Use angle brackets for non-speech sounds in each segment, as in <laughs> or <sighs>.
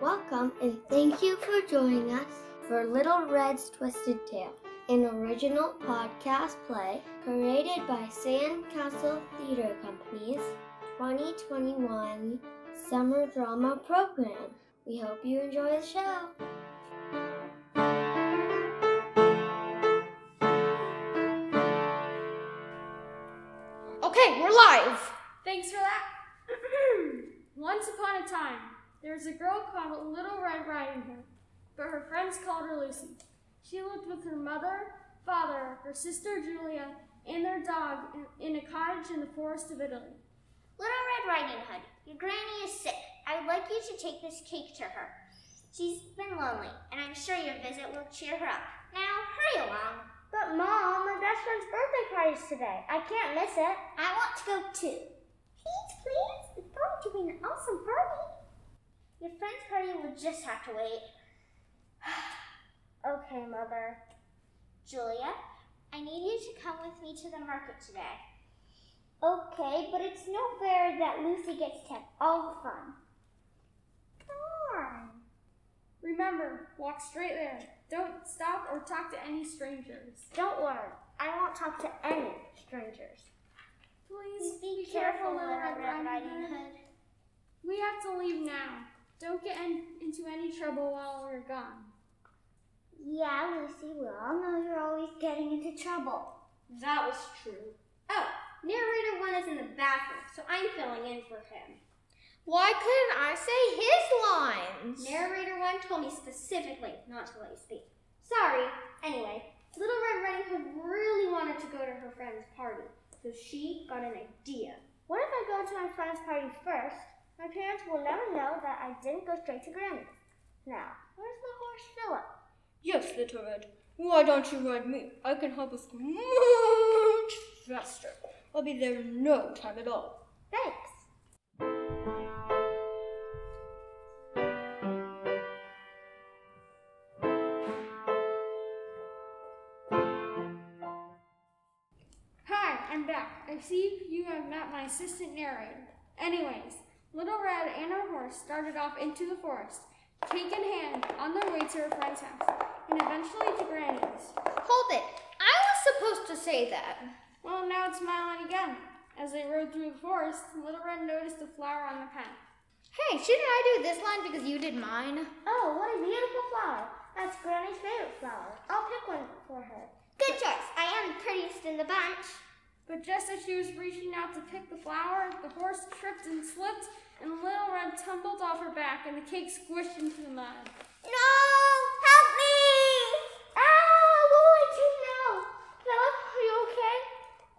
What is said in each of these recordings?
Welcome and thank you for joining us for Little Red's Twisted Tale, an original podcast play created by Sandcastle Theater Company's 2021 Summer Drama Program. We hope you enjoy the show. Okay, we're live. Thanks for that. <clears throat> Once upon a time, there was a girl called Little Red Riding Hood, but her friends called her Lucy. She lived with her mother, father, her sister Julia, and their dog in, in a cottage in the forest of Italy. Little Red Riding Hood, your granny is sick. I would like you to take this cake to her. She's been lonely, and I'm sure your visit will cheer her up. Now, hurry along. But mom, my best friend's birthday party is today. I can't miss it. I want to go too. Please, please. It's going to be an awesome party. Your friend's party will just have to wait. <sighs> Okay, mother. Julia, I need you to come with me to the market today. Okay, but it's no fair that Lucy gets to have all the fun. Darn. Remember, walk straight there. Don't stop or talk to any strangers. Don't worry. I won't talk to any strangers. Please Be, careful, Little Red Riding Hood. We have to leave now. Don't get in, into any trouble while we're gone. Yeah, Lucy, we all know you're always getting into trouble. That was true. Oh, narrator one is in the bathroom, so I'm filling in for him. Why couldn't I say his lines? Narrator one told me specifically not to let you speak. Sorry. Anyway, Little Red Riding Hood really wanted to go to her friend's party, so she got an idea. What if I go to my friend's party first? My parents will never know that I didn't go straight to Granny's. Now, where's the horse Philip? Yes, Little Red. Why don't you ride me? I can help us go much faster. I'll be there in no time at all. Thanks. Hi, I'm back. I see you have met my assistant narrator. Anyways, Little Red and her horse started off into the forest, cake in hand, on their way to her friend's house, and eventually to Granny's. Hold it. I was supposed to say that. Well, now it's my line again. As they rode through the forest, Little Red noticed a flower on the path. Hey, shouldn't I do this line because you did mine? Oh, what a beautiful flower. That's Granny's favorite flower. I'll pick one for her. Good choice. I am the prettiest in the bunch. But just as she was reaching out to pick the flower, the horse tripped and slipped, and Little Red tumbled off her back, and the cake squished into the mud. No! Help me! Ah, what will I do now? Philip, are you okay?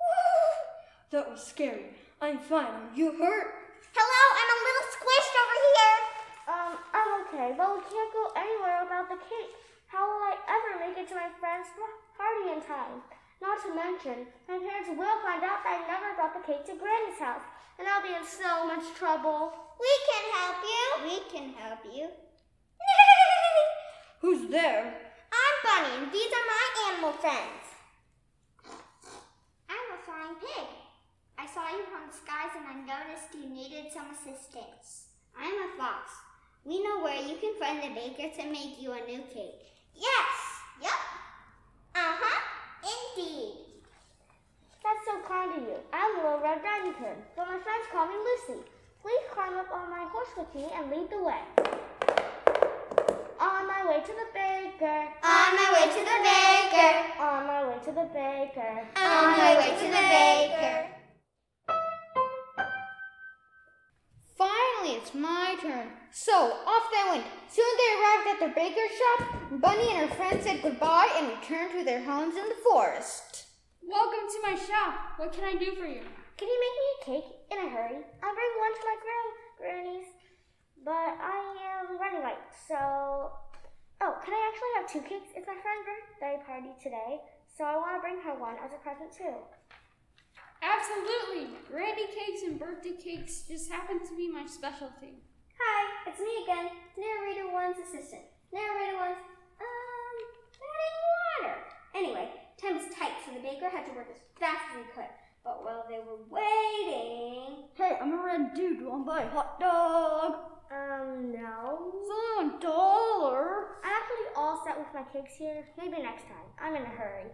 <gasps> That was scary. I'm fine. Are you hurt? Hello, I'm a little squished over here. Um, I'm okay, but we can't go anywhere without the cake. How will I ever make it to my friend's party in time? Not to mention, my parents will find out that I never brought the cake to Granny's house, and I'll be in so much trouble. We can help you. We can help you. <laughs> Who's there? I'm Bunny, and these are my animal friends. I'm a flying pig. I saw you from the skies and I noticed you needed some assistance. I'm a fox. We know where you can find the baker to make you a new cake. Yes! That's so kind of you. I'm a Little Red Riding Hood, but my friends call me Lucy. Please climb up on my horse with me and lead the way. On my way to the baker. On my way to the baker. On my way to the baker. On my way to the baker. Finally, it's my turn. So, off they went. Soon they arrived at their baker's shop. Bunny and her friends said goodbye and returned to their homes in the forest. Welcome to my shop. What can I do for you? Can you make me a cake in a hurry? I'll bring one to my gran- granny's, but I am running late, so. Oh, can I actually have two cakes? It's my friend's birthday party today, so I want to bring her one as a present too. Absolutely. Granny cakes and birthday cakes just happen to be my specialty. Hi, it's me again, narrator one's assistant. Narrator one's, um, adding water. Anyway, time was tight, so the baker had to work as fast as he could. But while they were waiting, Hey, I'm a red dude. Want to buy a hot dog? Um, no. It's only a dollar. I'm actually all set with my cakes here. Maybe next time. I'm in a hurry.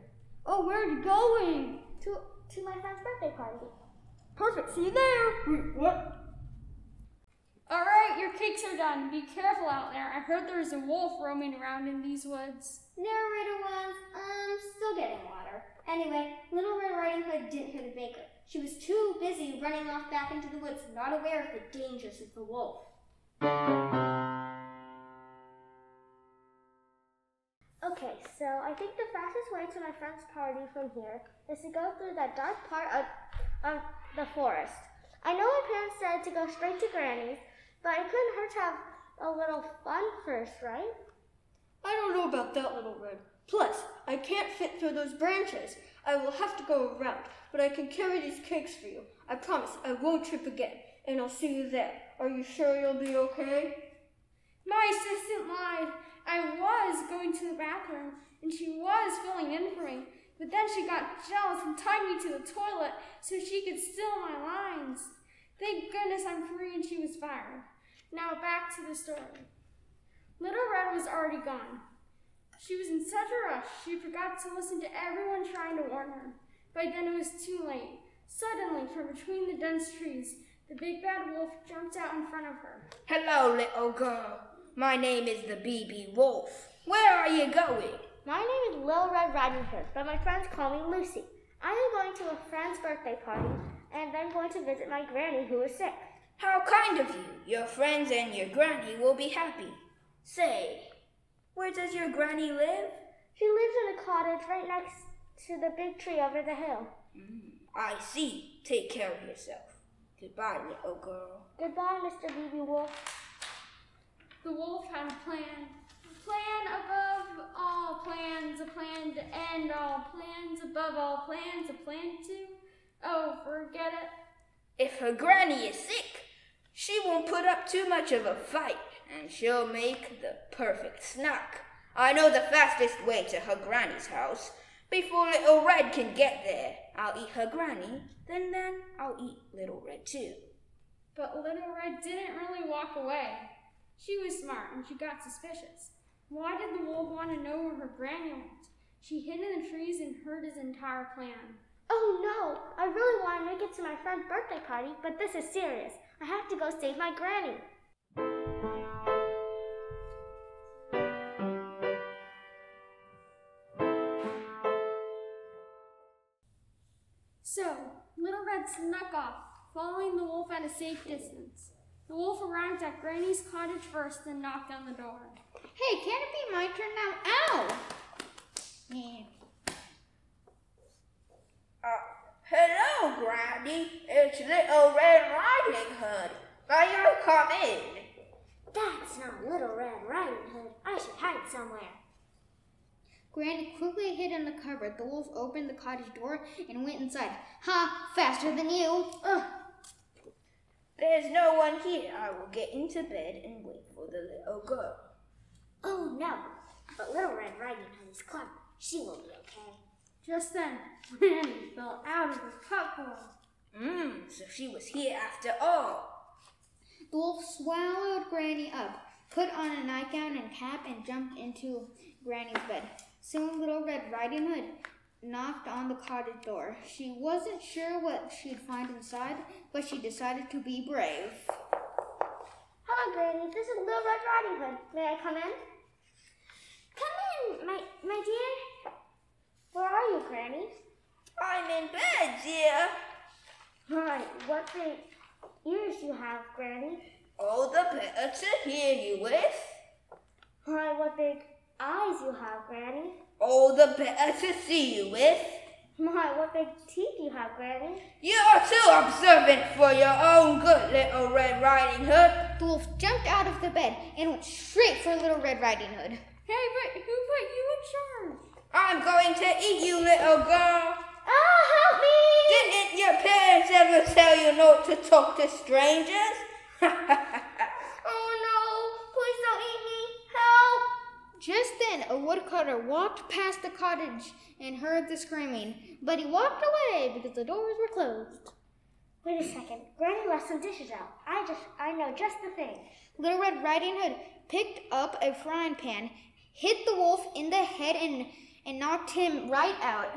Oh, where are you going? To to my friend's birthday party. Perfect. See you there. Wait, what? All right, your cakes are done. Be careful out there. I heard there's a wolf roaming around in these woods. narrator was, um, still getting water. Anyway, Little Red Riding Hood didn't hear the baker. She was too busy running off back into the woods, not aware of the dangers of the wolf. Okay, so I think the fastest way to my friend's party from here is to go through that dark part of, of the forest. I know my parents said to go straight to Granny's, but it couldn't hurt to have a little fun first, right? I don't know about that, Little Red. Plus, I can't fit through those branches. I will have to go around, but I can carry these cakes for you. I promise I won't trip again, and I'll see you there. Are you sure you'll be okay? My assistant lied. I was going to the bathroom, and she was filling in for me. But then she got jealous and tied me to the toilet so she could steal my lines. Thank goodness I'm free and she was fired. Now back to the story. Little Red was already gone. She was in such a rush she forgot to listen to everyone trying to warn her. By then it was too late. Suddenly, from between the dense trees, the big bad wolf jumped out in front of her. Hello, little girl. My name is the BB Wolf. Where are you going? My name is Little Red Riding Hood, but my friends call me Lucy. I am going to a friend's birthday party and then going to visit my granny who is sick. How kind of you. Your friends and your granny will be happy. Say, where does your granny live? She lives in a cottage right next to the big tree over the hill. Mm, I see. Take care of yourself. Goodbye, little girl. Goodbye, Mr. BB Wolf. The wolf had a plan. A plan above all plans, a plan to end all plans, above all plans, a plan to. Oh, forget it. If her granny is sick, she won't put up too much of a fight, and she'll make the perfect snack. I know the fastest way to her granny's house. Before Little Red can get there, I'll eat her granny, then then I'll eat Little Red too. But Little Red didn't really walk away. She was smart and she got suspicious. Why did the wolf want to know where her granny went? She hid in the trees and heard his entire plan. Oh no! I really want to make it to my friend's birthday party, but this is serious. I have to go save my granny. So, Little Red snuck off, following the wolf at a safe distance. The wolf arrived at Granny's cottage first and knocked on the door. Hey, can it be my turn now? Ow! Yeah. Hello, Granny. It's Little Red Riding Hood. May I come in? That's not Little Red Riding Hood. I should hide somewhere. Granny quickly hid in the cupboard. The wolf opened the cottage door and went inside. Ha! Faster than you! Ugh. There's no one here. I will get into bed and wait for the little girl. Oh no, but Little Red Riding Hood is clever. She will be okay. Just then, Granny fell out of her cupboard. Mmm, so she was here after all. The wolf swallowed Granny up, put on a nightgown and cap, and jumped into Granny's bed. Soon Little Red Riding Hood knocked on the cottage door. She wasn't sure what she'd find inside, but she decided to be brave. Hello, Granny. This is Little Red Riding Hood. May I come in? Come in, my my dear. Where are you, Granny? I'm in bed, dear. Hi, what big ears you have, Granny? All the better to hear you with. Hi, what big eyes you have, Granny? All the better to see you with. My, what big teeth you have, Granny? You're too observant for your own good, Little Red Riding Hood. The wolf jumped out of the bed and went straight for Little Red Riding Hood. Hey, but who put you in charge? I'm going to eat you, little girl. Ah, help me! Didn't your parents ever tell you not to talk to strangers? <laughs> Oh no! Please don't eat me! Help! Just then, a woodcutter walked past the cottage and heard the screaming, but he walked away because the doors were closed. Wait a second. Granny left some dishes out. I just, I know just the thing. Little Red Riding Hood picked up a frying pan, hit the wolf in the head, and, and knocked him right out.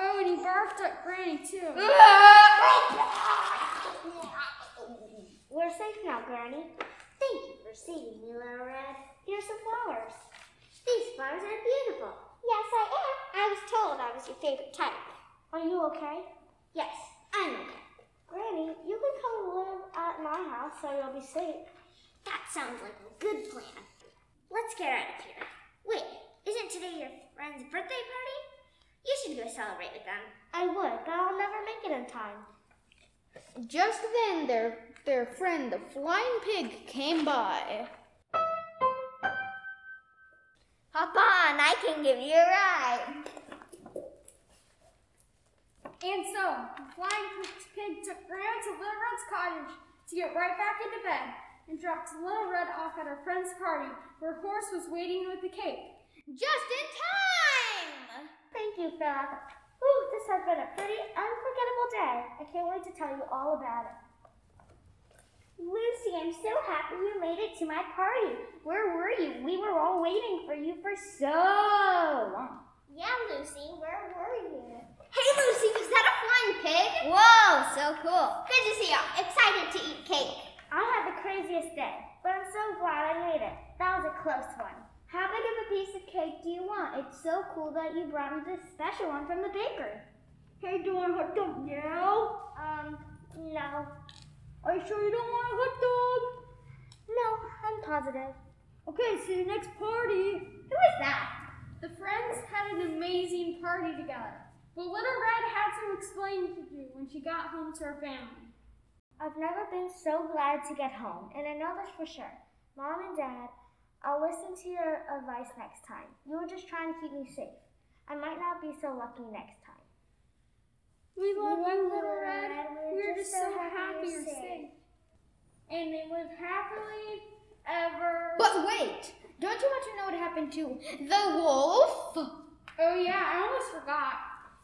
Oh, and he barfed at Granny too. <laughs> We're safe now, Granny. Thank you for saving me, Little Red. Here's some flowers. These flowers are beautiful. Yes, I am. I was told I was your favorite type. Are you okay? Yes, I'm okay. Granny, you can come live at my house so you'll be safe. That sounds like a good plan. Let's get out of here. Wait, isn't today your friend's birthday party? You should go celebrate with them. I would, but I'll never make it in time. Just then, their, their friend, the flying pig, came by. Hop on, I can give you a ride. And so, the flying pig took Grandma to Little Red's cottage to get right back into bed and dropped Little Red off at her friend's party where Horse was waiting with the cake. Just in time! Thank you, Philip. Ooh, this has been a pretty unforgettable day. I can't wait to tell you all about it. Lucy, I'm so happy you made it to my party. Where were you? We were all waiting for you for so long. Yeah, Lucy, where were you? Hey, Lucy, is that a flying pig? Whoa, so cool. Good to see you. Excited to eat cake. I had the craziest day, but I'm so glad I made it. That was a close one. How big of a piece of cake do you want? It's so cool that you brought me this special one from the baker. Hey, do you want a hot dog now? Um, no. Are you sure you don't want a hot dog? No, I'm positive. Okay, see you next party. Who is that? The friends had an amazing party together, but Little Red had some explaining to do when she got home to her family. I've never been so glad to get home, and I know this for sure. Mom and Dad, I'll listen to your advice next time. You were just trying to keep me safe. I might not be so lucky next time. We love love you, you, Little Little Red. Red. We're We're just just so so happy happy you're you're safe. safe. And they live happily ever. But wait! Don't you want to know what happened to the wolf? oh yeah, I almost forgot.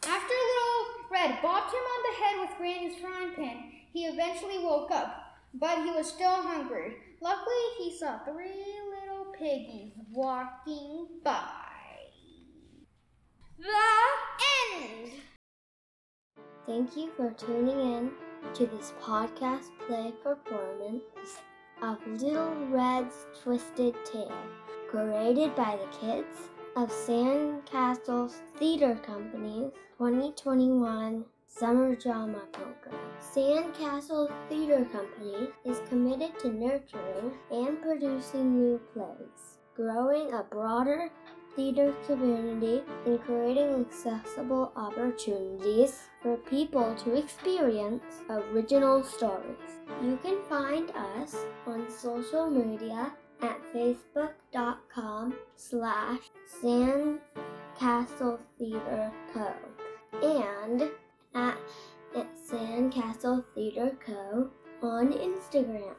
After Little Red bopped him on the head with Granny's frying pan, he eventually woke up, but he was still hungry. Luckily, he saw three little piggies walking by. The End! Thank you for tuning in to this podcast play performance of Little Red's Twisted Tale, created by the kids of Sandcastles Theater Company's 2021 Summer Drama Program. Sandcastle Theater Company is committed to nurturing and producing new plays, growing a broader theater community, and creating accessible opportunities for people to experience original stories. You can find us on social media at facebook.com slash sandcastle theater co and at Sandcastle Theater Co. on Instagram.